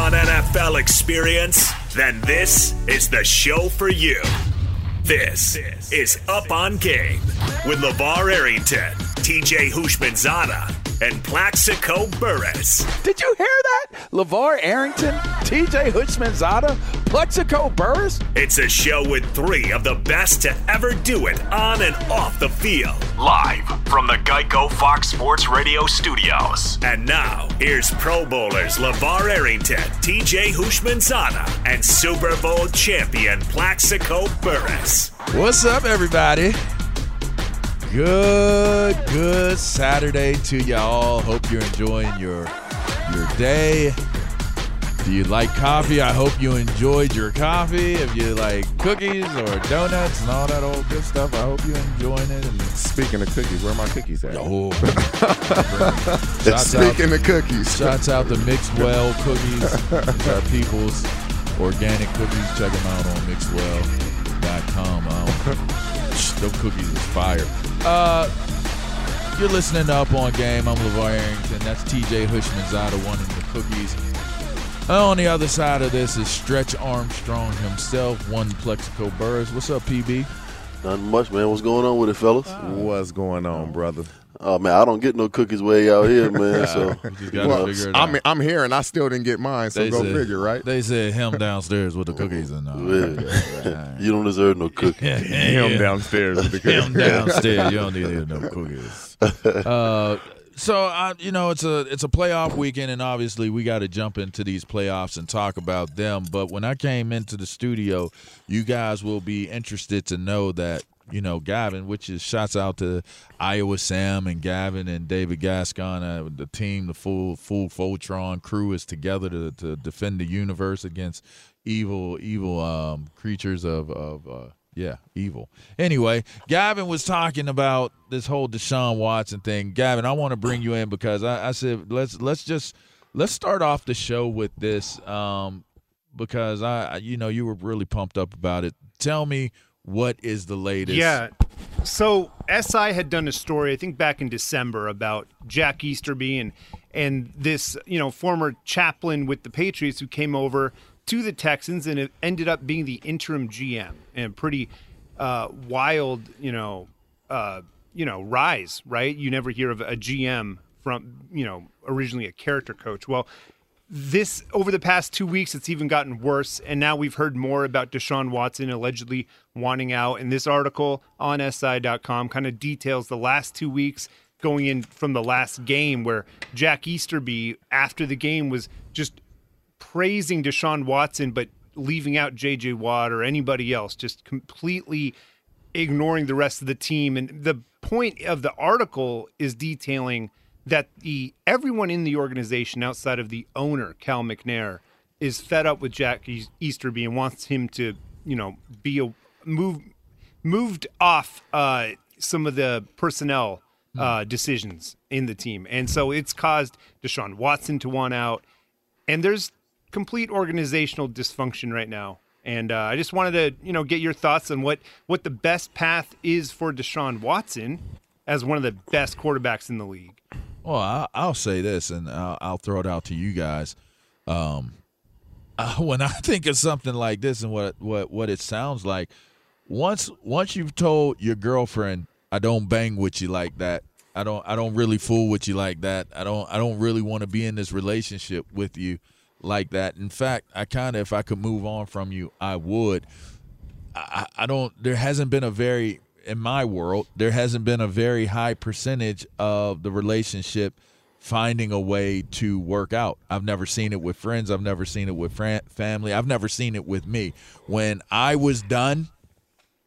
Want NFL experience? Then this is the show for you. This is Up on Game with LeVar Arrington, TJ Houshmandzadeh, and Plaxico Burress. Did you hear that? LeVar Arrington, TJ Houshmandzadeh, Plaxico Burress? It's a show with three of the best to ever do it on and off the field. Live from the Geico Fox Sports Radio studios. And now, here's Pro Bowlers LeVar Arrington, TJ Houshmandzadeh, and Super Bowl champion Plaxico Burress. What's up, everybody? Good, good Saturday to y'all. Hope you're enjoying your your day. Do you like coffee? I hope you enjoyed your coffee. If you like cookies or donuts and all that old good stuff, I hope you're enjoying it. And Speaking of cookies, where are my cookies at? oh, Speaking out, of cookies, shouts out to Mixwell Cookies. These are people's organic cookies. Check them out on Mixwell.com. Um, those cookies is fire. Uh, you're listening to Up on Game. I'm LeVar Arrington. That's TJ Houshmandzadeh, one of the cookies. On the other side of this is Stretch Armstrong himself, one Plaxico Burress. What's up, PB? Nothing much, man. What's going on with it, fellas? what's going on, brother? Oh man, I don't get no cookies way out here, man. So You just gotta Well, I out. mean, I'm here and I still didn't get mine, so They go said- figure, right? They said him downstairs with the cookies and all. yeah, you don't deserve no cookies. Him downstairs with the Him downstairs. You don't need no cookies. Uh, so I, you know, it's a it's a playoff weekend, and obviously we got to jump into these playoffs and talk about them. But when I came into the studio, you guys will be interested to know that you know Gavin, which is shouts out to Iowa Sam and Gavin and David Gascon, uh, the team, the full full Voltron crew is together to to defend the universe against evil evil um, creatures of of. Uh, yeah, evil. Anyway, Gavin was talking about this whole Deshaun Watson thing. Gavin, I want to bring you in because I, I said let's let's just let's start off the show with this um, because I, I- you know, you were really pumped up about it. Tell me what is the latest? Yeah. So SI had done a story, I think back in December, about Jack Easterby and and this, you know, former chaplain with the Patriots who came over to the Texans and it ended up being the interim GM and pretty uh, wild, you know, uh, you know, rise. Right? You never hear of a GM from, you know, originally a character coach. Well, this over the past two weeks, it's even gotten worse, and now we've heard more about Deshaun Watson allegedly wanting out. And this article on SI.com kind of details the last two weeks going in from the last game, where Jack Easterby after the game was just praising Deshaun Watson, but leaving out J.J. Watt or anybody else, just completely ignoring the rest of the team. And the point of the article is detailing that the everyone in the organization outside of the owner Cal McNair is fed up with Jack Easterby and wants him to you know be a move moved off uh, some of the personnel uh, decisions in the team, and so it's caused Deshaun Watson to want out, and there's complete organizational dysfunction right now. And uh, I just wanted to, you know, get your thoughts on what what the best path is for Deshaun Watson as one of the best quarterbacks in the league. Well, I'll, say this, and I'll, I'll, throw it out to you guys. Um, uh, when I think of something like this and what what what it sounds like, once once you've told your girlfriend, "I don't bang with you like that," I don't I don't really fool with you like that. I don't I don't really want to be in this relationship with you like that. In fact, I kind of if I could move on from you, I would. I, I don't. There hasn't been a very in my world, there hasn't been a very high percentage of the relationship finding a way to work out. I've never seen it with friends. I've never seen it with family. I've never seen it with me. When I was done,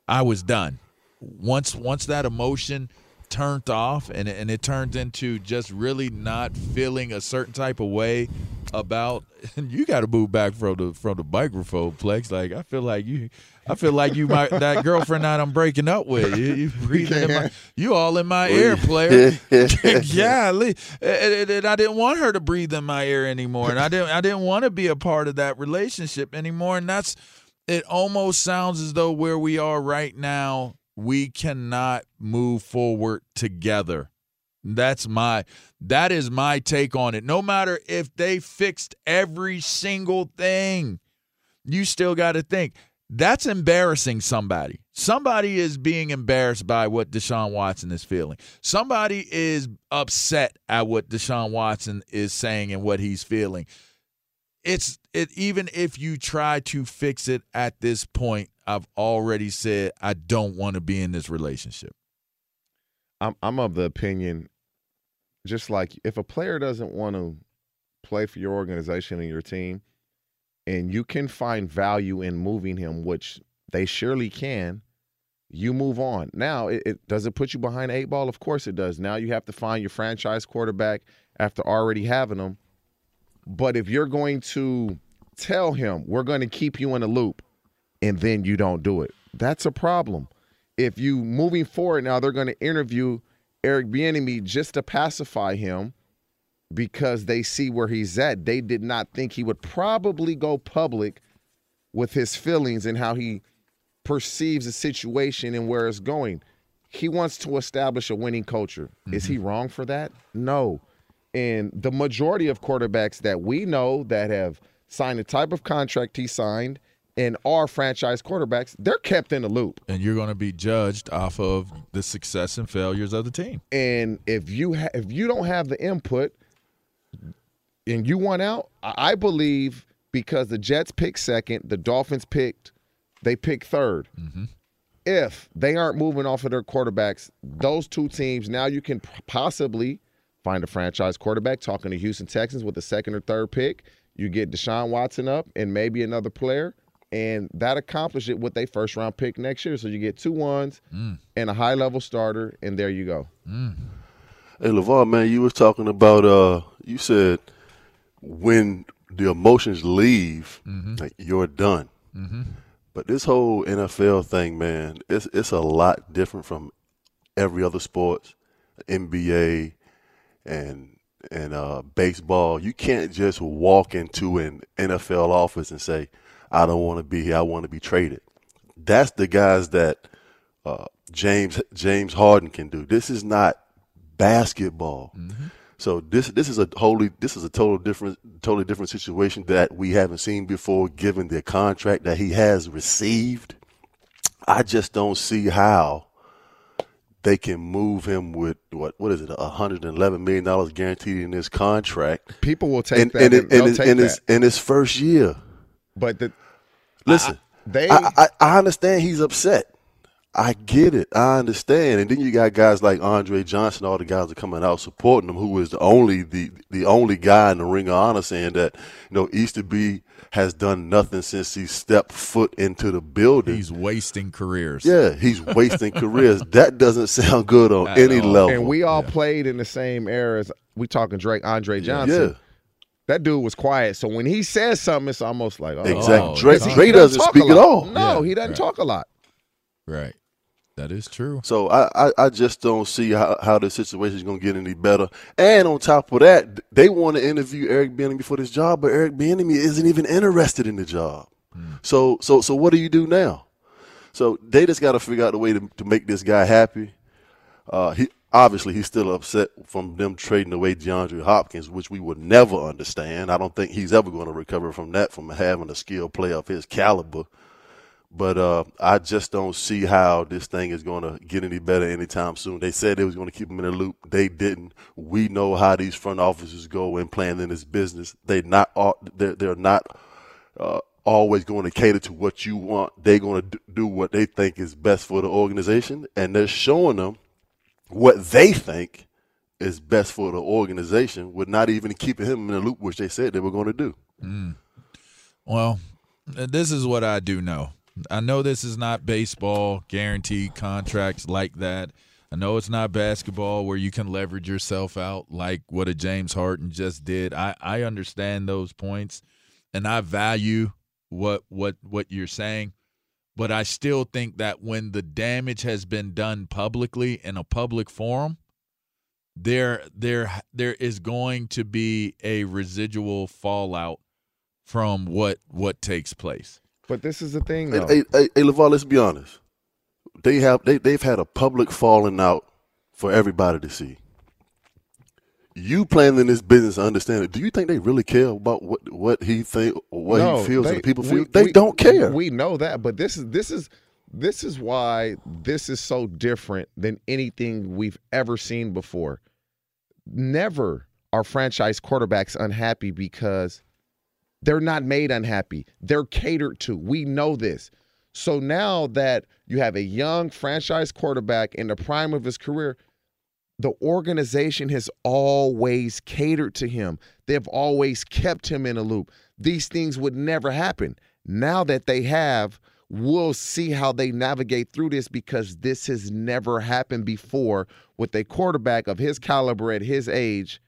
I was done. Once once that emotion turned off and and it turned into just really not feeling a certain type of way about you got to move back from the from the microphone plex like I feel like you I feel like you might that girlfriend that I'm breaking up with. You, you breathing in my, you all in my oh, ear, player. yeah, and, and I didn't want her to breathe in my ear anymore, and I didn't I didn't want to be a part of that relationship anymore. And that's it. Almost sounds as though where we are right now, we cannot move forward together. That's my that is my take on it. No matter if they fixed every single thing, you still got to think that's embarrassing somebody. Somebody is being embarrassed by what Deshaun Watson is feeling. Somebody is upset at what Deshaun Watson is saying and what he's feeling. It's it even if you try to fix it at this point, I've already said I don't want to be in this relationship. I'm I'm of the opinion just like if a player doesn't want to play for your organization and your team, and you can find value in moving him, which they surely can, you move on. Now, it, it, does it put you behind eight ball? Of course it does. Now you have to find your franchise quarterback after already having them. But if you're going to tell him we're going to keep you in a loop, and then you don't do it, that's a problem. If you moving forward now, they're going to interview Eric Bieniemy just to pacify him because they see where he's at. They did not think he would probably go public with his feelings and how he perceives the situation and where it's going. He wants to establish a winning culture. Mm-hmm. Is he mm-hmm. wrong for that? No. And the majority of quarterbacks that we know that have signed the type of contract he signed and are franchise quarterbacks, they're kept in the loop. And you're going to be judged off of the success and failures of the team. And if you ha- if you don't have the input, and you won out, I believe because the Jets picked second, the Dolphins picked, they picked 3rd mm-hmm. If they aren't moving off of their quarterbacks, those two teams, now you can possibly find a franchise quarterback talking to Houston Texans with the second or third pick. You get Deshaun Watson up and maybe another player, and that accomplishes it with a first round pick next year. So you get two ones mm. and a high level starter, and there you go. Mm. Hey LeVar, man, you was talking about uh you said when the emotions leave, mm-hmm. like you're done. Mm-hmm. But this whole NFL thing, man, it's it's a lot different from every other sports, NBA, and and uh, baseball. You can't just walk into an NFL office and say, "I don't want to be here. I want to be traded." That's the guys that uh, James James Harden can do. This is not basketball. Mm-hmm. So this this is a wholly this is a total different totally different situation that we haven't seen before given the contract that he has received. I just don't see how they can move him with what what is it, hundred and eleven million dollars guaranteed in his contract. People will take in, that. and in, they'll his, take in his that. in his first year. But the Listen, they I, I, I understand he's upset. I get it. I understand. And then you got guys like Andre Johnson, all the guys are coming out supporting him, who is the only the the only guy in the ring of honor saying that, you know, Easterby has done nothing since he stepped foot into the building. He's wasting careers. yeah, he's wasting careers. That doesn't sound good on At any level. and we all played in the same era as we talking Drake, Andre Johnson. yeah. That dude was quiet. So when he says something, it's almost like oh, Exactly. Oh, Dre, that's- Dre he doesn't speak at all. No, Yeah, he doesn't right. talk a lot. Right. That is true. So I, I, I just don't see how, how the situation is going to get any better. And on top of that, they want to interview Eric Bieniemy for this job, but Eric Bieniemy isn't even interested in the job. So so so what do you do now? So they just got to figure out a way to, to make this guy happy. Uh, he obviously he's still upset from them trading away DeAndre Hopkins, which we would never understand. I don't think he's ever going to recover from that, from having a skilled player of his caliber. But uh, I just don't see how this thing is going to get any better anytime soon. They said they was going to keep him in the loop. They didn't. We know how these front offices go in this business. They not they're, they're not uh, always going to cater to what you want. They're going to do what they think is best for the organization, and they're showing them what they think is best for the organization, with not even keeping him in the loop, which they said they were going to do. Well, this is what I do know. I know this is not baseball, guaranteed contracts like that. I know it's not basketball where you can leverage yourself out like what a James Harden just did. I, I understand those points and I value what what what you're saying. But I still think that when the damage has been done publicly in a public forum, there there there is going to be a residual fallout from what what takes place. But this is the thing, though. hey, hey, hey Levar, let's be honest. They have they they've had a public falling out for everybody to see. You playing in this business, understand it. Do you think they really care about what what he think or what No, he feels they- and people we- feel? They we- don't care. We know that, but this is this is this is why this is so different than anything we've ever seen before. Never are franchise quarterbacks unhappy because they're not made unhappy. They're catered to. We know this. So now that you have a young franchise quarterback in the prime of his career, the organization has always catered to him. They've always kept him in a loop. These things would never happen. Now that they have, we'll see how they navigate through this because this has never happened before with a quarterback of his caliber at his age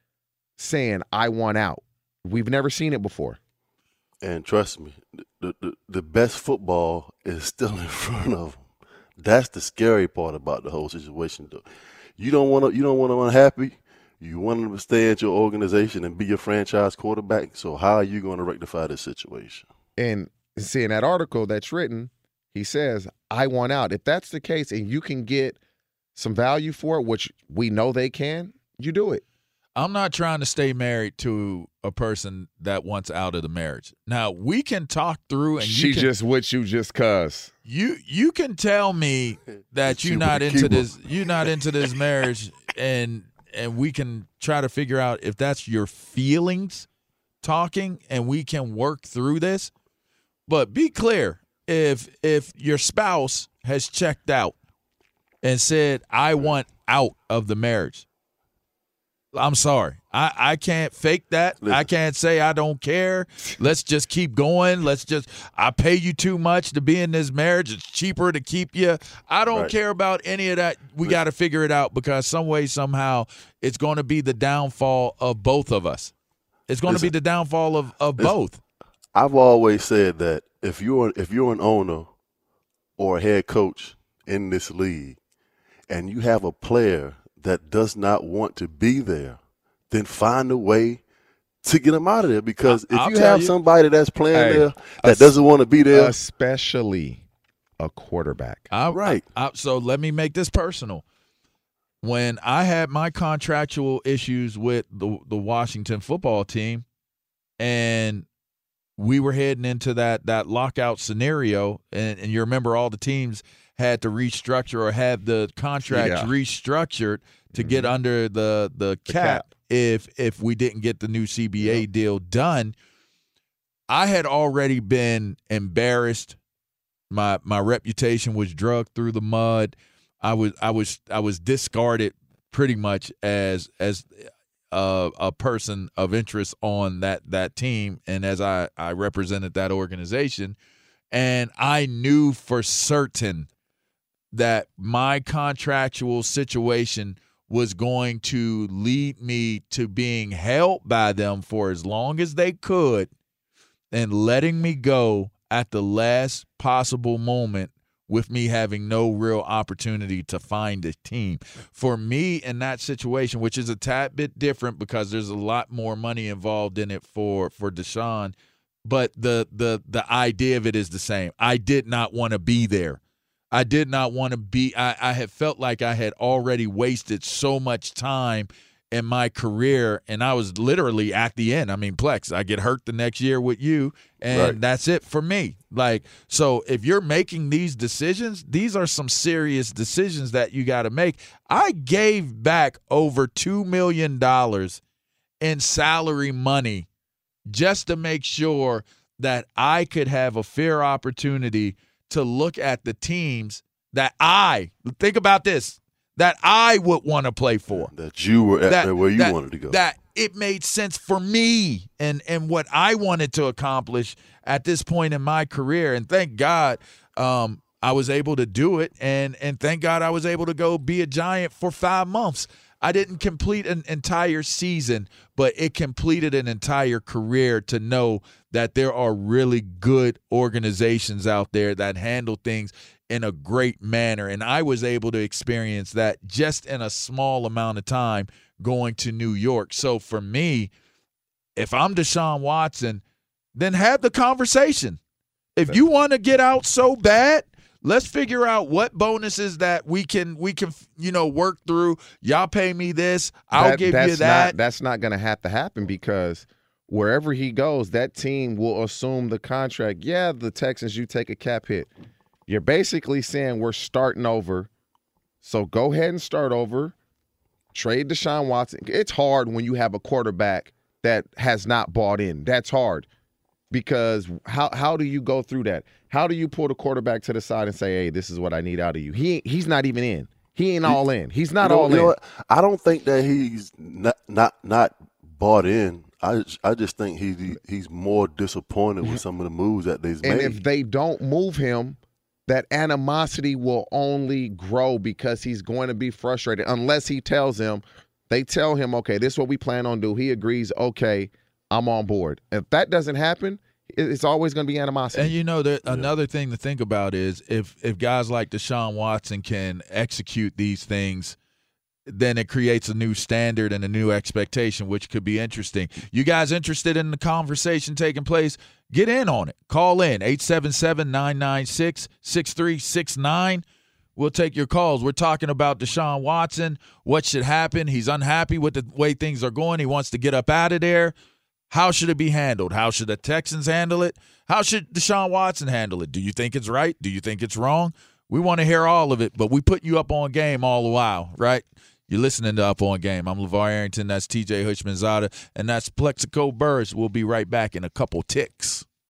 saying, I want out. We've never seen it before. And trust me, the, the the best football is still in front of them. That's the scary part about the whole situation. Though, you don't want to you don't want them unhappy. You want them to stay at your organization and be your franchise quarterback. So how are you going to rectify this situation? And see, in that article that's written, he says, I want out. If that's the case and you can get some value for it, which we know they can, you do it. I'm not trying to stay married to a person that wants out of the marriage. Now we can talk through, and she you can, just with you just cuz. you you can tell me that you're not into this you're not into this marriage and and we can try to figure out if that's your feelings talking and we can work through this but be clear if if your spouse has checked out and said i want out of the marriage i'm sorry. I i can't fake that. I can't say i don't care. Let's just keep going. Let's just i pay you too much to be in this marriage. It's cheaper to keep you. I don't Right. care about any of that. We got to figure it out because some way somehow it's going to be the downfall of both of us. It's going to be the downfall of of Listen. both. I've always said that if you're if you're an owner or a head coach in this league and you have a player that does not want to be there, then find a way to get them out of there. Because if I'll you have you. somebody that's playing Hey, there that us- doesn't want to be there, Especially a quarterback. I, right. I, I, so let me make this personal. When I had my contractual issues with the the Washington football team, and we were heading into that that lockout scenario, and, and you remember all the teams had to restructure or have the contracts yeah. restructured to mm-hmm. get under the the cap, the cap, if if we didn't get the new CBA yeah. deal done. I had already been embarrassed. My my reputation was drugged through the mud. I was I was I was discarded pretty much as as a, a person of interest on that that team and as I I represented that organization and I knew for certain that my contractual situation was going to lead me to being held by them for as long as they could and letting me go at the last possible moment with me having no real opportunity to find a team. For me in that situation, which is a tad bit different because there's a lot more money involved in it for for Deshaun, but the the the idea of it is the same. I did not want to be there. I did not want to be I, I had felt like I had already wasted so much time in my career and I was literally at the end. I mean, Plex, I get hurt the next year with you and right. that's it for me. Like so if you're making these decisions, these are some serious decisions that you got to make. I gave back over 2 million dollars in salary money just to make sure that I could have a fair opportunity to look at the teams that I think about this that I would want to play for. That you were at that, where you that, wanted to go. That it made sense for me and and what I wanted to accomplish at this point in my career. And thank God um, I was able to do it. And and thank God I was able to go be a giant for five months. I didn't complete an entire season, but it completed an entire career to know that there are really good organizations out there that handle things in a great manner. And I was able to experience that just in a small amount of time going to New York. So for me, if I'm Deshaun Watson, then have the conversation. If you want to get out so bad, let's figure out what bonuses that we can we can you know work through. Y'all pay me this, I'll that, give you that. Not, that's not going to have to happen because wherever he goes, that team will assume the contract. Yeah, the Texans, you take a cap hit. You're basically saying we're starting over. So go ahead and start over. Trade Deshaun Watson. It's hard when you have a quarterback that has not bought in. That's hard because how how do you go through that? How do you pull the quarterback to the side and say, "Hey, this is what I need out of you"? He he's not even in. He ain't all in. He's not you know, all you in. I don't think that he's not not not bought in. I I just think he he's more disappointed with some of the moves that they've and made. And if they don't move him, that animosity will only grow because he's going to be frustrated unless he tells them they tell him okay this is what we plan on do he agrees okay i'm on board if that doesn't happen it's always going to be animosity and you know that yeah. another thing to think about is if if guys like deshaun watson can execute these things then it creates a new standard and a new expectation, which could be interesting. You guys interested in the conversation taking place? Get in on it. Call in 877 996 6369. We'll take your calls. We're talking about Deshaun Watson. What should happen? He's unhappy with the way things are going. He wants to get up out of there. How should it be handled? How should the Texans handle it? How should Deshaun Watson handle it? Do you think it's right? Do you think it's wrong? We want to hear all of it, but we put you up on game all the while, right? You're listening to Up On Game. I'm LeVar Arrington. That's TJ Houshmandzadeh. And that's Plaxico Burress. We'll be right back in a couple ticks.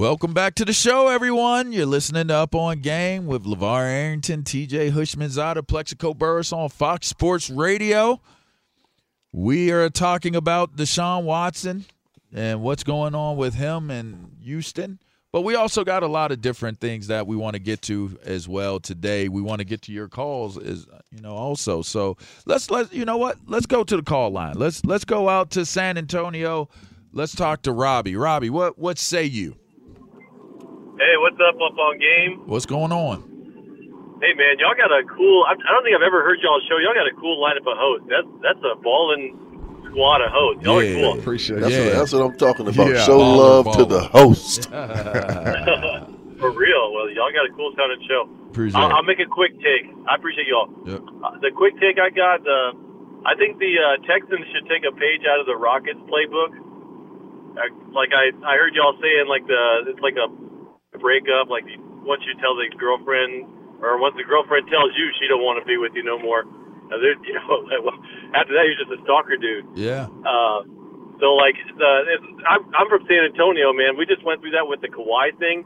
Welcome back to the show, everyone. You're listening to Up on Game with LeVar Arrington, TJ Houshmandzadeh, Plaxico Burress on Fox Sports Radio. We are talking about Deshaun Watson and what's going on with him in Houston. But we also got a lot of different things that we want to get to as well today. We want to get to your calls is you know also. So let's let you know what? Let's go to the call line. Let's let's go out to San Antonio. Let's talk to Robbie. Robbie, what what say you? Hey, what's up, up on game? What's going on? Hey, man, y'all got a cool. I don't think I've ever heard y'all show. Y'all got a cool lineup of hosts. That's that's a balling squad of hosts. Y'all Yeah. are cool. Appreciate That's, it. what, that's what I'm talking about. Yeah. Show Baller, love to the host. For real. Well, y'all got a cool sounding show. Appreciate I'll. I'll make a quick take. I appreciate y'all. Yep. Uh, the quick take I got. Uh, I think the uh, Texans should take a page out of the Rockets playbook. Uh, like I, I heard y'all saying, like the it's like a breakup. Like once you tell the girlfriend, or once the girlfriend tells you she don't want to be with you no more. Uh, there- you know, after that you're just a stalker dude. Yeah. Uh, so like the it's, I'm, I'm from San Antonio, man. We just went through that with the Kawhi thing,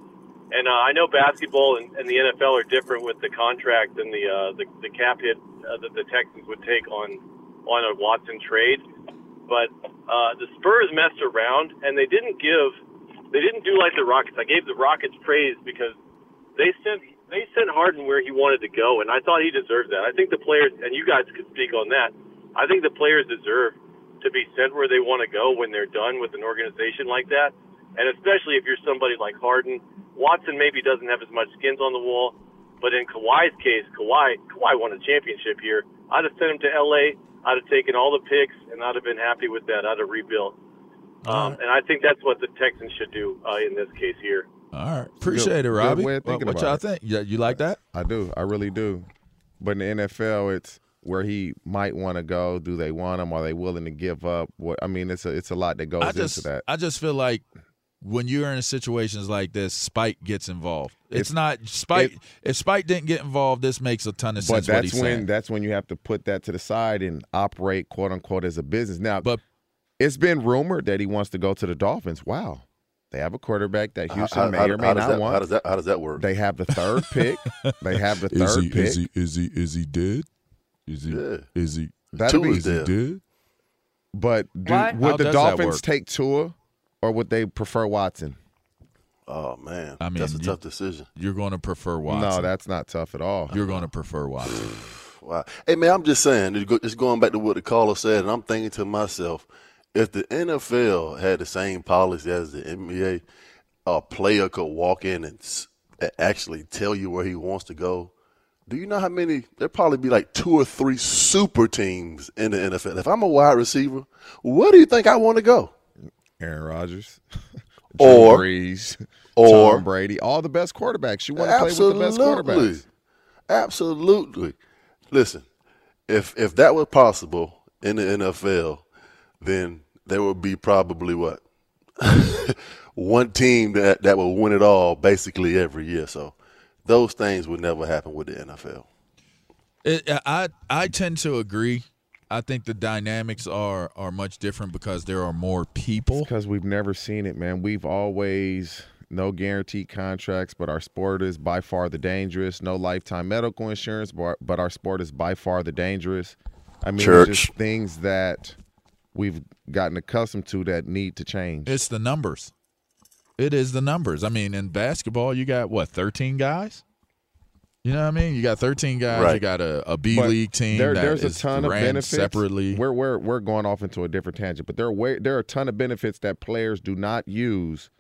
and uh, I know basketball and, and the NFL are different with the contract and the uh, the, the cap hit uh, that the Texans would take on on a Watson trade. But uh, the Spurs messed around and they didn't give they didn't do like the Rockets. I gave the Rockets praise because they sent they sent Harden where he wanted to go, and I thought he deserved that. I think the players and you guys could speak on that. I think the players deserve to be sent where they want to go when they're done with an organization like that, and especially if you're somebody like Harden. Watson maybe doesn't have as much skins on the wall, but in Kawhi's case, Kawhi Kawhi won a championship here. I'd have sent him to L.A. I'd have taken all the picks, and I'd have been happy with that. I'd have rebuilt. Um, and I think that's what the Texans should do uh, in this case here. All right. Appreciate Good- it, good Robbie. way of What, thinking what about y'all it. think? Yeah, you like that? I do. I really do. But in the NFL, it's where he might want to go. Do they want him? Are they willing to give up? What I mean, it's a it's a lot that goes I just into that. I just feel like when you're in situations like this, Spike gets involved. It's, It's- not Spike. it- if Spike didn't get involved, this makes a ton of But sense. what that's he's when saying. that's when you have to put that to the side and operate quote unquote as a business. Now, But it's been rumored that he wants to go to the Dolphins. Wow, they have a quarterback that Houston How- may how- or may not that- want. How does that? How does that work? They have the third pick. They have the is third he, pick. is he is he is he dead? Is he Yeah. is he That'll Tua be is dead. dead? But do, would How the Dolphins take Tua, or would they prefer Watson? Oh man, I mean, that's a you- tough decision. You're going to prefer Watson. No, that's not tough at all. you're going to prefer Watson. Wow. Hey man, I'm just saying. Just going back to what the caller said, and I'm thinking to myself, if the NFL had the same policy as the NBA, a player could walk in and actually tell you where he wants to go. Do you know how many? There'd probably be like two or three super teams in the NFL. If I'm a wide receiver, where do you think I want to go? Aaron Rodgers, Or- Brees, or- Tom Brady, all the best quarterbacks. You want to play with the best quarterbacks. Absolutely. Listen, if if that was possible in the NFL, then there would be probably what one team that that will win it all basically every year. So those things would never happen with the NFL. It, I I tend to agree. I think the dynamics are are much different because there are more people. Because we've never seen it, man. We've always no guaranteed contracts, but our sport is by far the dangerous. No lifetime medical insurance, but but our sport is by far the dangerous. I mean, it's Church. just things that we've gotten accustomed to that need to change. It's the numbers. It is the numbers. I mean, in basketball, you got what thirteen guys. You know what I mean? You got thirteen guys. You got a, a B But league team. There, that there's a ton of benefits separately. We're we're we're going off into a different tangent, but there are way, there are a ton of benefits that players do not use,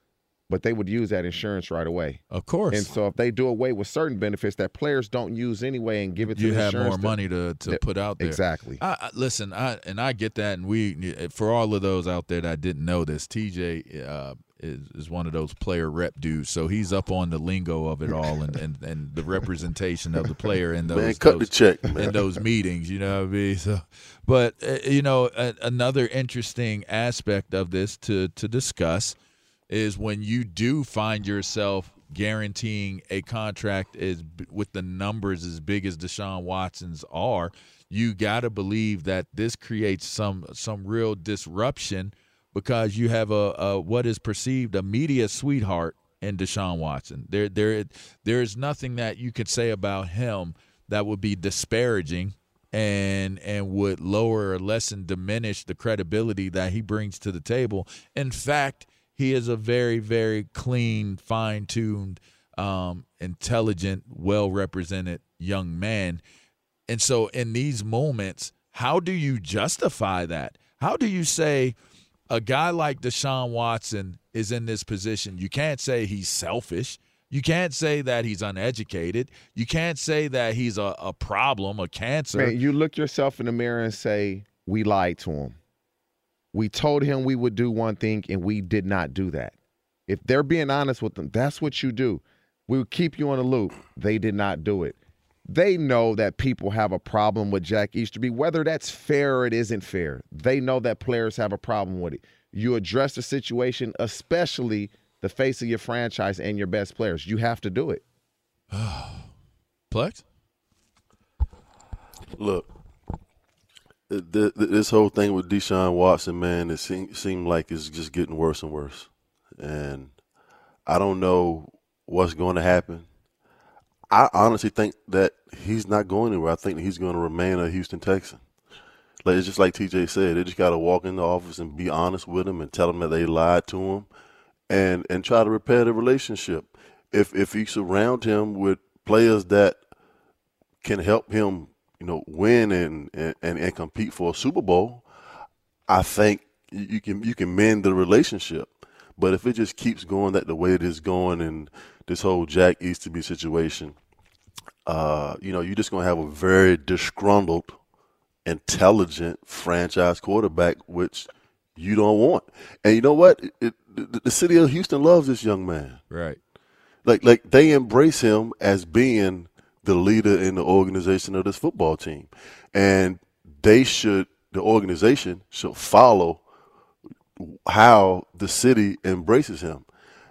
but they would use that insurance right away. Of course. And so if they do away with certain benefits that players don't use anyway and give it to you the have insurance more that- money to, to that- put out there. Exactly. I, I, listen, I and I get that, and we for all of those out there that didn't know this, TJ uh, is is one of those player rep dudes, so he's up on the lingo of it all and, and, and the representation of the player in those Man, cut the check, man. in those meetings. You know what I mean? So, but uh, you know, a, another interesting aspect of this to to discuss is when you do find yourself guaranteeing a contract b- with the numbers as big as Deshaun Watson's are, you got to believe that this creates some some real disruption because you have a, a what is perceived a media sweetheart in Deshaun Watson. There there there is nothing that you could say about him that would be disparaging and and would lower or lessen diminish the credibility that he brings to the table. In fact, he is a very very clean, fine-tuned, um, intelligent, well-represented young man. And so in these moments, how do you justify that? How do you say a guy like Deshaun Watson is in this position? You can't say he's selfish. You can't say that he's uneducated. You can't say that he's a, a problem, a cancer. Man, you look yourself in the mirror and say, "We lied to him. We told him we would do one thing, and we did not do that." If they're being honest with them, that's what you do. We will keep you on the loop. They did not do it. They know that people have a problem with Jack Easterby, whether that's fair or it isn't fair. They know that players have a problem with it. You address the situation, especially the face of your franchise and your best players. You have to do it. Plex? Look, th- th- this whole thing with Deshaun Watson, man, it seemed seemed like it's just getting worse and worse, and I don't know what's going to happen. I honestly think that he's not going anywhere. I think that he's going to remain a Houston Texan. Like it's just like TJ said, they just got to walk in the office and be honest with him and tell him that they lied to him, and and try to repair the relationship. If if you surround him with players that can help him, you know, win and and, and compete for a Super Bowl, I think you can you can mend the relationship. But if it just keeps going that the way it is going, and this whole Jack Easterby situation, uh, you know, you're just gonna have a very disgruntled, intelligent franchise quarterback, which you don't want. And you know what? It, it, the, the city of Houston loves this young man. Right. Like like they embrace him as being the leader in the organization of this football team, and they should the organization should follow how the city embraces him,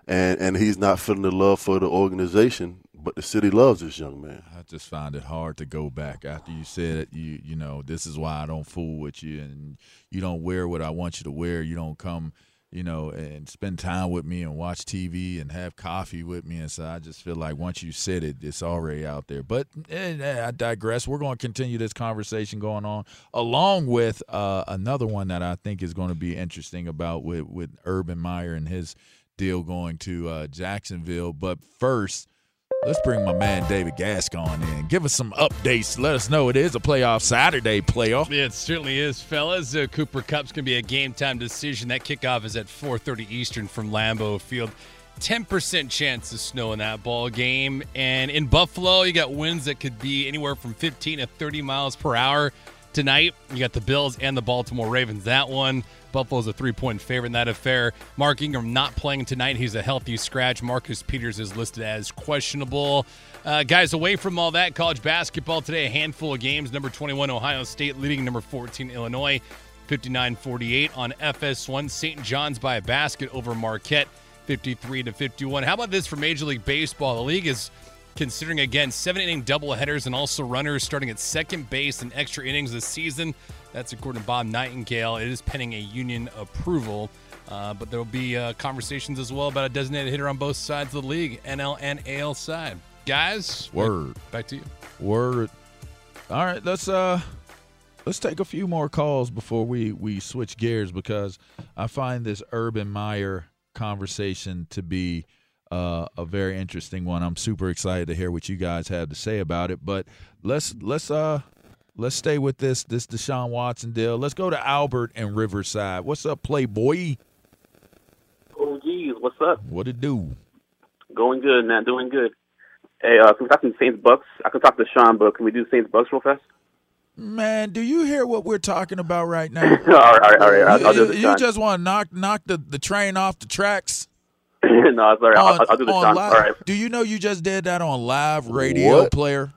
and and he's not feeling the love for the organization, but the city loves this young man. I just find it hard to go back after you said it. You you know this is why I don't fool with you, and you don't wear what I want you to wear. You don't come, you know, and spend time with me and watch TV and have coffee with me. And so I just feel like once you said it, it's already out there. But I digress. We're going to continue this conversation going on, along with uh, another one that I think is going to be interesting about with with Urban Meyer and his deal going to uh, Jacksonville. But first. Let's bring my man David Gascon in. Give us some updates. Let us know it is a playoff Saturday playoff. Yeah, it certainly is, fellas. Uh, Cooper Kupp's going to be a game time decision. That kickoff is at 4:30 Eastern from Lambeau Field. 10% chance of snow in that ball game. And in Buffalo, you got winds that could be anywhere from 15 to 30 miles per hour tonight. You got the Bills and the Baltimore Ravens. That one, Buffalo's a three point favorite in that affair. Mark Ingram not playing tonight. He's a healthy scratch. Marcus Peters is listed as questionable. Uh, guys, away from all that, college basketball today, a handful of games. Number 21, Ohio State leading number 14, Illinois, 59 48 on FS1. St. John's by a basket over Marquette. 53 to 51. How about this for Major League Baseball? The league is considering again seven inning doubleheaders and also runners starting at second base and extra innings this season. That's according to Bob Nightingale. It is pending a union approval. Uh, but there will be uh, conversations as well about a designated hitter on both sides of the league, NL and AL side. Guys, word. Back to you. Word. All right, let's uh let's take a few more calls before we we switch gears because I find this Urban Meyer conversation to be uh, a very interesting one. I'm super excited to hear what you guys have to say about it. But let's let's uh let's stay with this this Deshaun Watson deal. Let's go to Albert and Riverside. What's up, Playboy? Oh geez, what's up? What it do? Going good, man. Doing good. Hey, uh, can we talk some Saints Bucks? I can talk to Sean, but can we do Saints Bucks real fast? Man, do you hear what we're talking about right now? all right, all right, all right. I'll, I'll you, you just want to knock knock the, the train off the tracks? no, sorry. I'll, I'll do the on live- All right. Do you know you just did that on live radio What? player?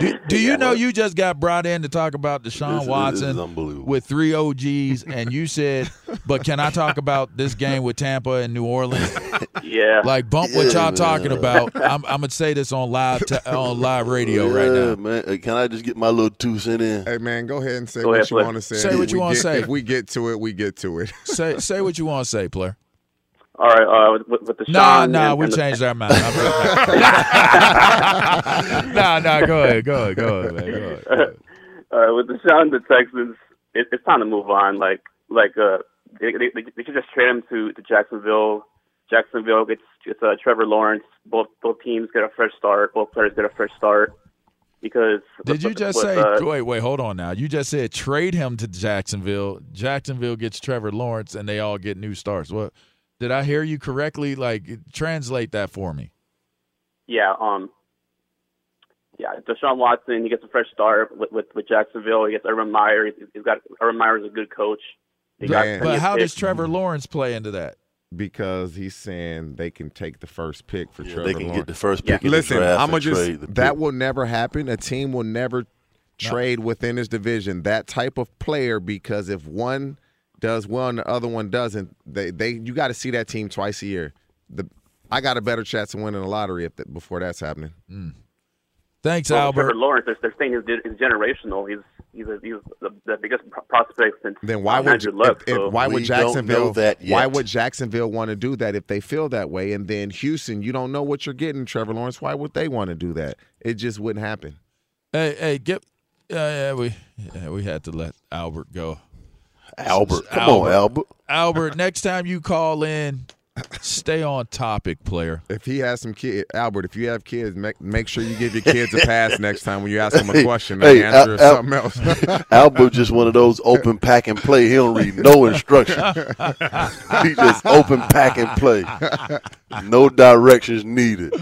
Do, do you know you just got brought in to talk about This Deshaun is- Watson this with three OGs, and you said, "But can I talk about this game with Tampa and New Orleans?" Yeah. Like bump what y'all man. talking about. I'm, I'm gonna say this on live t- on live radio right now. man. Hey, Can I just get my little two cent in? Hey man, go ahead and say Go what ahead, you want to say. Say If what you we wanna get- say. If we get to it, we get to it. Say say what you want to say, player. All right. Uh, with, with the Nah, Sean. nah, and- we and the- changed our mind. nah, nah, go ahead, go ahead, go ahead, man, go ahead. Go ahead. All right, with Deshaun, the Texans, it, it's time to move on. Like, like uh, they, they, they should just trade him to, to Jacksonville. Jacksonville gets, gets uh, Trevor Lawrence. Both both teams get a fresh start. Both players get a fresh start. Because Did you just with, say? uh, wait, wait, hold on now. You just said trade him to Jacksonville. Jacksonville gets Trevor Lawrence, and they all get new starts. What? Did I hear you correctly? Like, translate that for me. yeah, um, yeah, Deshaun Watson, he gets a fresh start with with, with Jacksonville. He gets Urban Meyer. He's, he's got Urban Meyer's a good coach. He got But how does. Trevor Lawrence play into that? because he's saying they can take the first pick for Yeah, Trevor they can Lawrence. get the first Yeah. pick in Listen, the draft I'm gonna just trade that pick. will never happen. A team will never trade within his division that type of player because if one does well and the other one doesn't, they they you got to see that team twice a year. The I got a better chance of winning the lottery if that, before that's happening. Thanks, Well, Albert. Trevor Lawrence, they're, they're saying he's, he's generational. He's he's, a, he's the, the biggest prospect since Then why uh, would Andrew Luck. if- if- so. why would don't Jacksonville that why would Jacksonville want to do that if they feel that way? And then Houston, you don't know what you're getting, Trevor Lawrence. Why would they want to do that? It just wouldn't happen. Hey, hey, get. Yeah, yeah, we yeah, we had to let Albert go. Albert, come Albert. on, Albert. Albert, next time you call in, stay on topic, player. If he has some kid, Albert, if you have kids, make make sure you give your kids a pass next time when you ask them a question. and Hey, answer Al- Al- something else. Albert just one of those open pack and play. He don't read no instruction. he just open pack and play. No directions needed.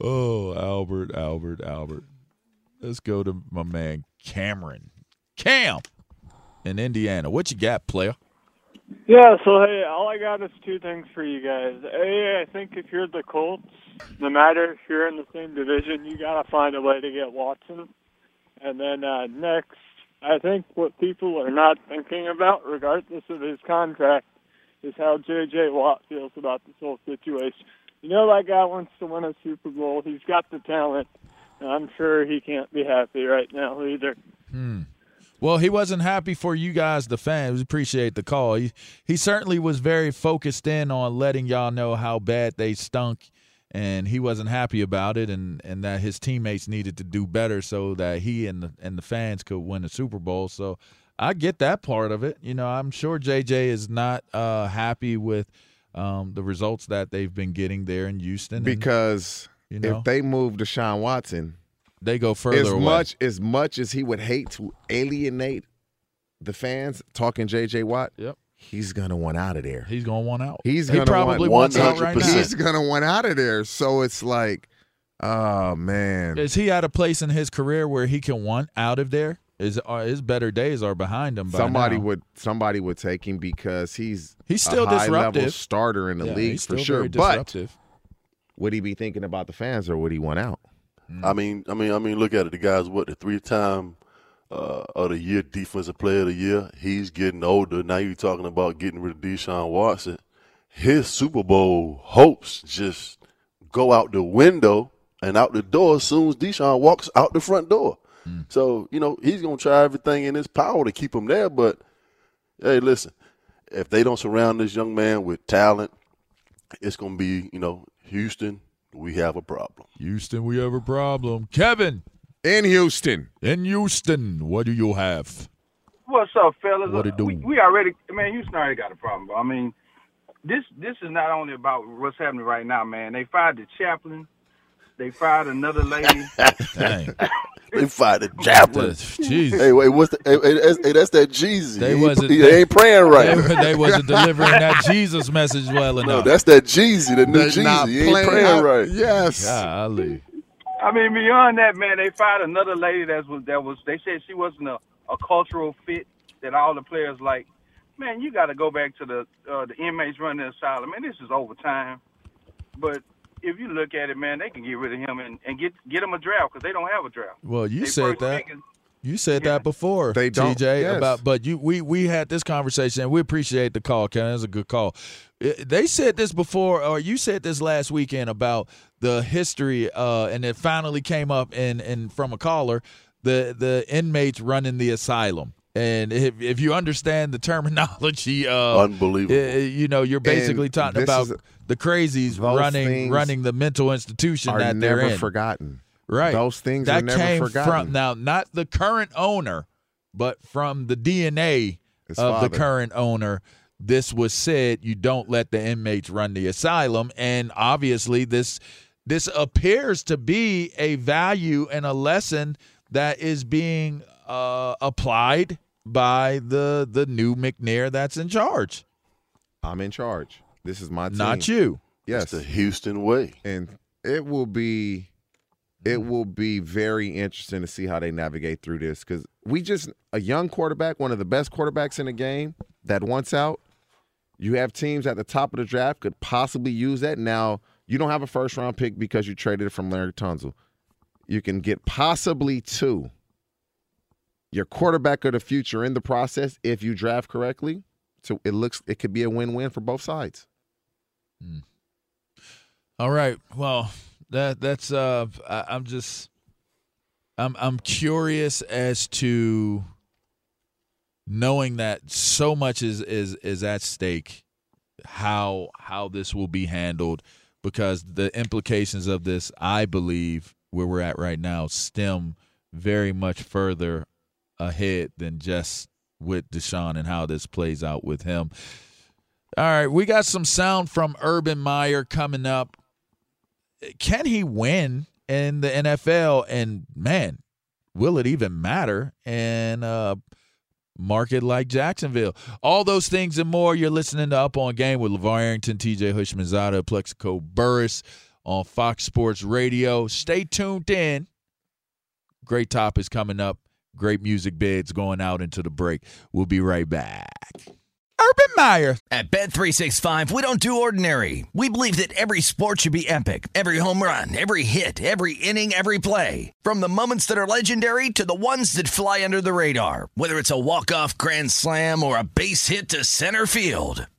Oh, Albert, Albert, Albert. Let's go to my man Cameron. Cam in Indiana. What you got, player? Yeah, so hey, all I got is two things for you guys. A, I think if you're the Colts, no matter if you're in the same division, you gotta find a way to get Watson. And then uh, next, I think what people are not thinking about, regardless of his contract, is how J.J. Watt feels about this whole situation. You know that guy wants to win a Super Bowl. He's got the talent. And I'm sure he can't be happy right now either. Hmm. Well, he wasn't happy for you guys, the fans. Appreciate the call. He, he certainly was very focused in on letting y'all know how bad they stunk, and he wasn't happy about it, and, and that his teammates needed to do better so that he and the and the fans could win the Super Bowl. So I get that part of it. You know, I'm sure JJ is not uh, happy with um, the results that they've been getting there in Houston and because you know? if they move Deshaun Watson, they go further as away. much as much as he would hate to alienate the fans talking JJ Watt. Yep. he's gonna want out of there. He's gonna want out. He's he gonna probably want, wants out right now. He's gonna want out of there. So it's like, oh man, Is he at a place in his career where he can want out of there? Is uh, his better days are behind him? By somebody now. would somebody would take him because he's He's still a high level disruptive. starter in the Yeah, league for sure. But would he be thinking about the fans or would he want out? I mean, I mean, I mean, look at it. The guy's what the three-time uh, of the year defensive player of the year. He's getting older now. You're talking about getting rid of Deshaun Watson. His Super Bowl hopes just go out the window and out the door as soon as Deshaun walks out the front door. So you know he's gonna try everything in his power to keep him there. But hey, listen, if they don't surround this young man with talent, it's gonna be you know Houston. We have a problem. Houston, we have a problem. Kevin in Houston. In Houston, what do you have? What's up, fellas? What it do? We, we already, man. Houston already got a problem. I mean, this this is not only about what's happening right now, man. They fired the chaplain. They fired another lady. They fired the chaplain. Jesus. Hey, wait, what's the, hey, hey, that's, hey, that's that Jesus. They he, wasn't- he ain't praying right. They, they wasn't delivering that Jesus message well enough. no, enough. that's that Jeezy, the new They're Jeezy. He ain't praying out- right. Yes. Golly. I mean, beyond that, man, they fired another lady that was that was. They said she wasn't a, a cultural fit that all the players like. Man, you got to go back to the uh, the inmates running the asylum. Man, this is overtime. But if you look at it, man, they can get rid of him and, and get get him a draft because they don't have a draft. Well, you They said first that. pick You said that before, They don't- TJ. yes. About, but you, we, we had this conversation. and We appreciate the call, Kevin. It's a good call. It- they said this before, or you said this last weekend about the history, uh, and it finally came up in, in from a caller, the the inmates running the asylum. And if, if you understand the terminology, uh, Unbelievable. uh, you know, you're basically And talking about the crazies running running the mental institution Are that they're never in. forgotten. Right. Those things that are never came forgotten. from now not the current owner, but from the DNA His of father. the current owner. This was said. You don't let the inmates run the asylum, and obviously this this appears to be a value and a lesson that is being uh, applied by the the new McNair that's in charge. I'm in charge. This is my team. Not you. Yes. It's the Houston way. and it will be it will be very interesting to see how they navigate through this because we just a young quarterback one of the best quarterbacks in the game that wants out you have teams at the top of the draft could possibly use that now you don't have a first round pick because you traded it from Laremy Tunsil you can get possibly two your quarterback of the future in the process if you draft correctly so it looks it could be a win-win for both sides All right. Well, that that's uh I, I'm just I'm I'm curious as to knowing that so much is is is at stake how how this will be handled because the implications of this I believe where we're at right now stem very much further ahead than just with Deshaun and how this plays out with him. All right, we got some sound from Urban Meyer coming up. Can he win in the NFL? And man, will it even matter in a market like Jacksonville? All those things and more. You're listening to Up on Game with LeVar Arrington, TJ Houshmandzadeh, Plaxico Burress on Fox Sports Radio. Stay tuned in. Great topics coming up. Great music beds going out into the break. We'll be right back. Urban Meyer. At Bet365, we don't do ordinary. We believe that every sport should be epic. Every home run, every hit, every inning, every play. From the moments that are legendary to the ones that fly under the radar. Whether it's a walk-off grand slam or a base hit to center field.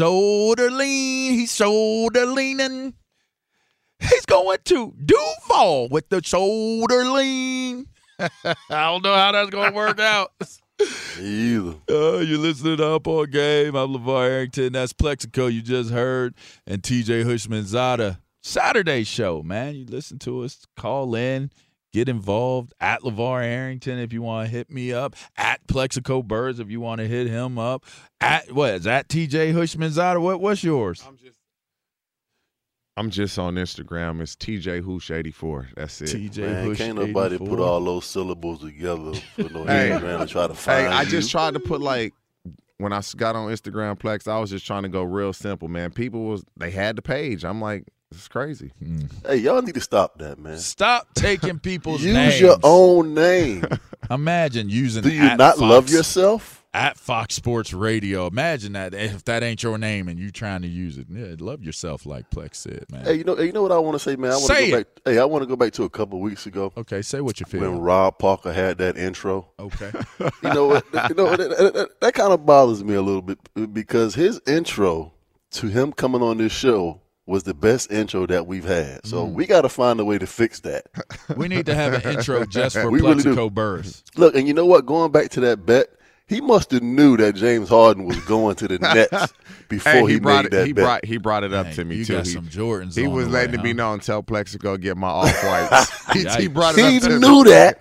Shoulder lean, he's shoulder leaning. He's going to Duval with the shoulder lean. I don't know how that's going to work out. Either. Uh, you're listening to Up on Game. I'm LeVar Arrington. That's Plaxico you just heard. And TJ Houshmandzadeh. Saturday show, man. You listen to us, call in, get involved at LeVar Arrington if you want to hit me up, at Plaxico Burress if you want to hit him up. At what is that TJ Houshmandzadeh? What what's yours? I'm just I'm just on Instagram. It's TJ Hoosh 84. That's it. TJ Man, Hush can't nobody 84. put all those syllables together for no Hey. Instagram to try to find Hey, I you. just tried to put like when I got on Instagram Plex, I was just trying to go real simple, man. People was they had the page. I'm like, this is crazy. Mm. Hey, y'all need to stop that, man. Stop taking people's names. Use names. your own name. Imagine using. Do you at not love yourself? At Fox Sports Radio. Imagine that if that ain't your name and you trying to use it. Yeah, love yourself, like Plex said, man. Hey, you know, you know what I want to say, man. I want Say to go it. back. Hey, I want to go back to a couple weeks ago. Okay, say what you feel. When Rob Parker had that intro. Okay. you know what? You know that, that, that, that kind of bothers me a little bit because his intro to him coming on this show was the best intro that we've had. So Mm. we got to find a way to fix that. We need to have an intro just for We really do. Plaxico Burress. Look, and you know what? Going back to that bet, he must have knew that James Harden was going to the Nets before Hey, he, he, brought made it. that He bet. brought he brought it up Dang, to me you too. got he, some Jordans He on was letting way, it be known. Tell Plaxico get my off whites. he, he brought it he up to knew that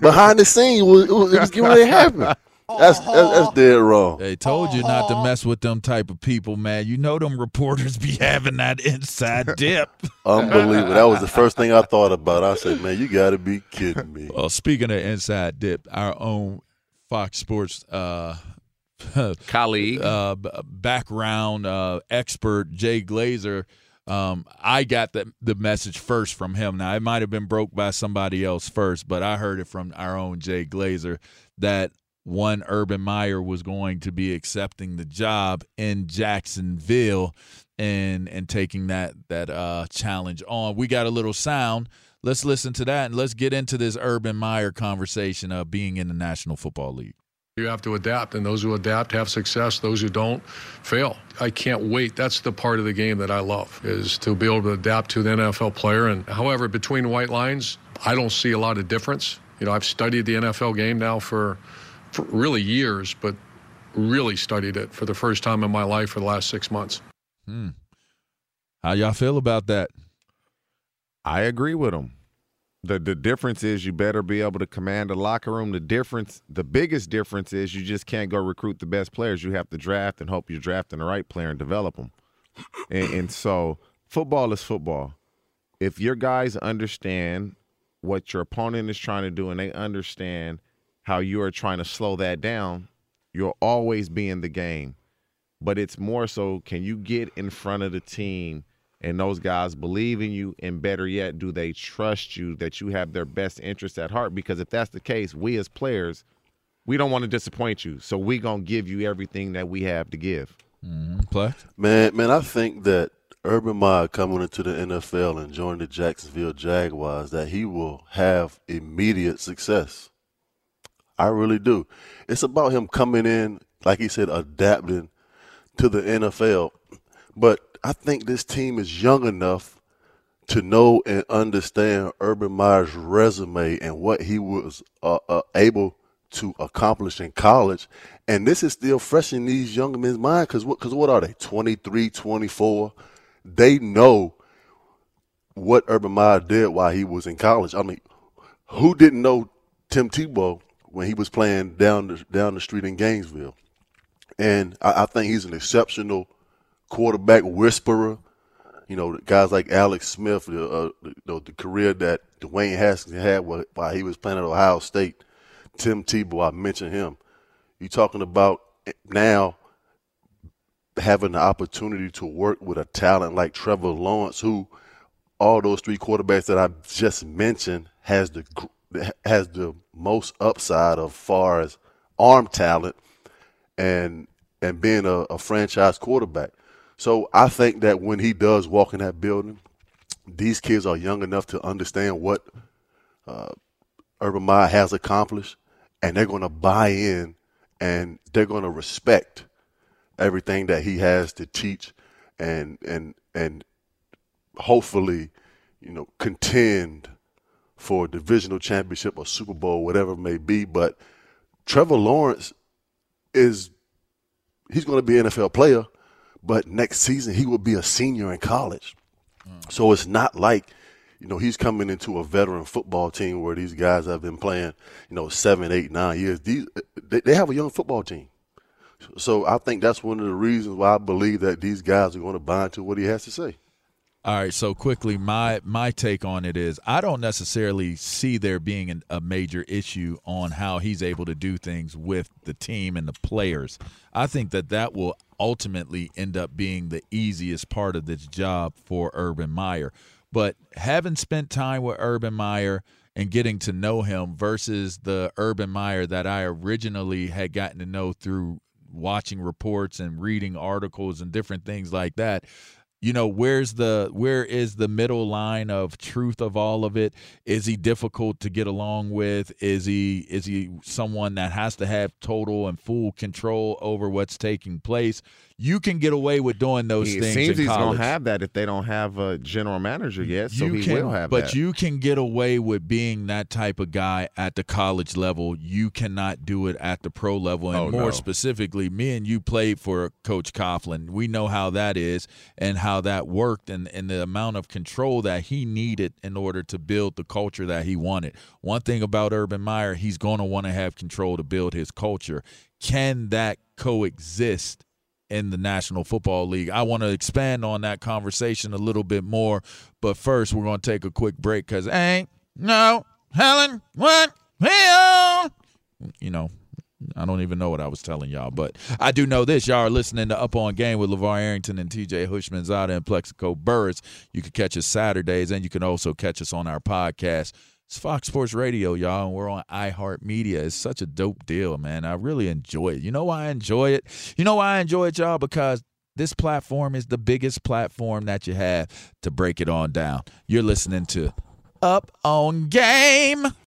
behind the scenes it was, it was, it was getting ready to happen. That's, that's that's dead wrong. They told you not to mess with them type of people, man. You know them reporters be having that inside dip. Unbelievable. That was the first thing I thought about. I said, man, you got to be kidding me. Well, speaking of inside dip, our own Fox Sports uh, colleague, uh, background uh, expert Jay Glazer. Um, I got the the message first from him. Now it might have been broke by somebody else first, but I heard it from our own Jay Glazer that one Urban Meyer was going to be accepting the job in Jacksonville and and taking that that uh, challenge on. We got a little sound. Let's listen to that and let's get into this Urban Meyer conversation of being in the National Football League. You have to adapt, and those who adapt have success. Those who don't fail. I can't wait. That's the part of the game that I love is to be able to adapt to the NFL player. And however, between white lines, I don't see a lot of difference. You know, I've studied the NFL game now for, for really years, but really studied it for the first time in my life for the last six months. Hmm. How y'all feel about that? I agree with him. The the difference is you better be able to command a locker room. The difference, the biggest difference is you just can't go recruit the best players. You have to draft and hope you're drafting the right player and develop them. And, and so football is football. If your guys understand what your opponent is trying to do and they understand how you are trying to slow that down, you'll always be in the game. But it's more so can you get in front of the team and those guys believe in you and better yet do they trust you that you have their best interest at heart because if that's the case we as players we don't want to disappoint you so we going to give you everything that we have to give Mm-hmm. Play. Man, man, I think that Urban Meyer coming into the NFL and joining the Jacksonville Jaguars, that he will have immediate success. I really do. It's about him coming in, like he said, adapting to the NFL. But I think this team is young enough to know and understand Urban Meyer's resume and what he was uh, uh, able to accomplish in college. And this is still fresh in these young men's mind because what, cause what are they, 23, 24? They know what Urban Meyer did while he was in college. I mean, who didn't know Tim Tebow when he was playing down the, down the street in Gainesville? And I, I think he's an exceptional quarterback whisperer. You know, guys like Alex Smith, the, uh, the, the career that Dwayne Haskins had while he was playing at Ohio State. Tim Tebow, I mentioned him. You're talking about now having the opportunity to work with a talent like Trevor Lawrence, who all those three quarterbacks that I just mentioned has the has the most upside of far as arm talent and and being a, a franchise quarterback. So I think that when he does walk in that building, these kids are young enough to understand what uh, Urban Meyer has accomplished, and they're going to buy in and they're going to respect everything that he has to teach, and and and hopefully, you know, contend for a divisional championship or Super Bowl, whatever it may be. But Trevor Lawrence is he's going to be an NFL player, but next season he will be a senior in college. Mm. So it's not like, you know, he's coming into a veteran football team where these guys have been playing, you know, seven, eight, nine years. These they, have a young football team. So I think that's one of the reasons why I believe that these guys are going to buy into what he has to say. All right, so quickly, my my take on it is I don't necessarily see there being an, a major issue on how he's able to do things with the team and the players. I think that that will ultimately end up being the easiest part of this job for Urban Meyer. But having spent time with Urban Meyer and getting to know him versus the Urban Meyer that I originally had gotten to know through watching reports and reading articles and different things like that you know where's the where is the middle line of truth of all of it is he difficult to get along with is he is he someone that has to have total and full control over what's taking place you can get away with doing those it things. Seems he's college. gonna have that if they don't have a general manager yet, so you he can, will have but that. you can get away with being that type of guy at the college level. You cannot do it at the pro level, and Oh, more no. specifically, me and you played for Coach Coughlin. We know how that is and how that worked, and and the amount of control that he needed in order to build the culture that he wanted. One thing about Urban Meyer, he's going to want to have control to build his culture. Can that coexist? in the National Football League. I want to expand on that conversation a little bit more, but first we're going to take a quick break because ain't no Helen what hell. Oh. You know, I don't even know what I was telling y'all, but I do know this. Y'all are listening to Up on Game with LeVar Arrington and TJ Houshmandzadeh and Plaxico Burress. You can catch us Saturdays, and you can also catch us on our podcast. It's Fox Sports Radio, y'all, and we're on iHeartMedia. It's such a dope deal, man. I really enjoy it. You know why I enjoy it? You know why I enjoy it, y'all? Because this platform is the biggest platform that you have to break it on down. You're listening to Up on Game.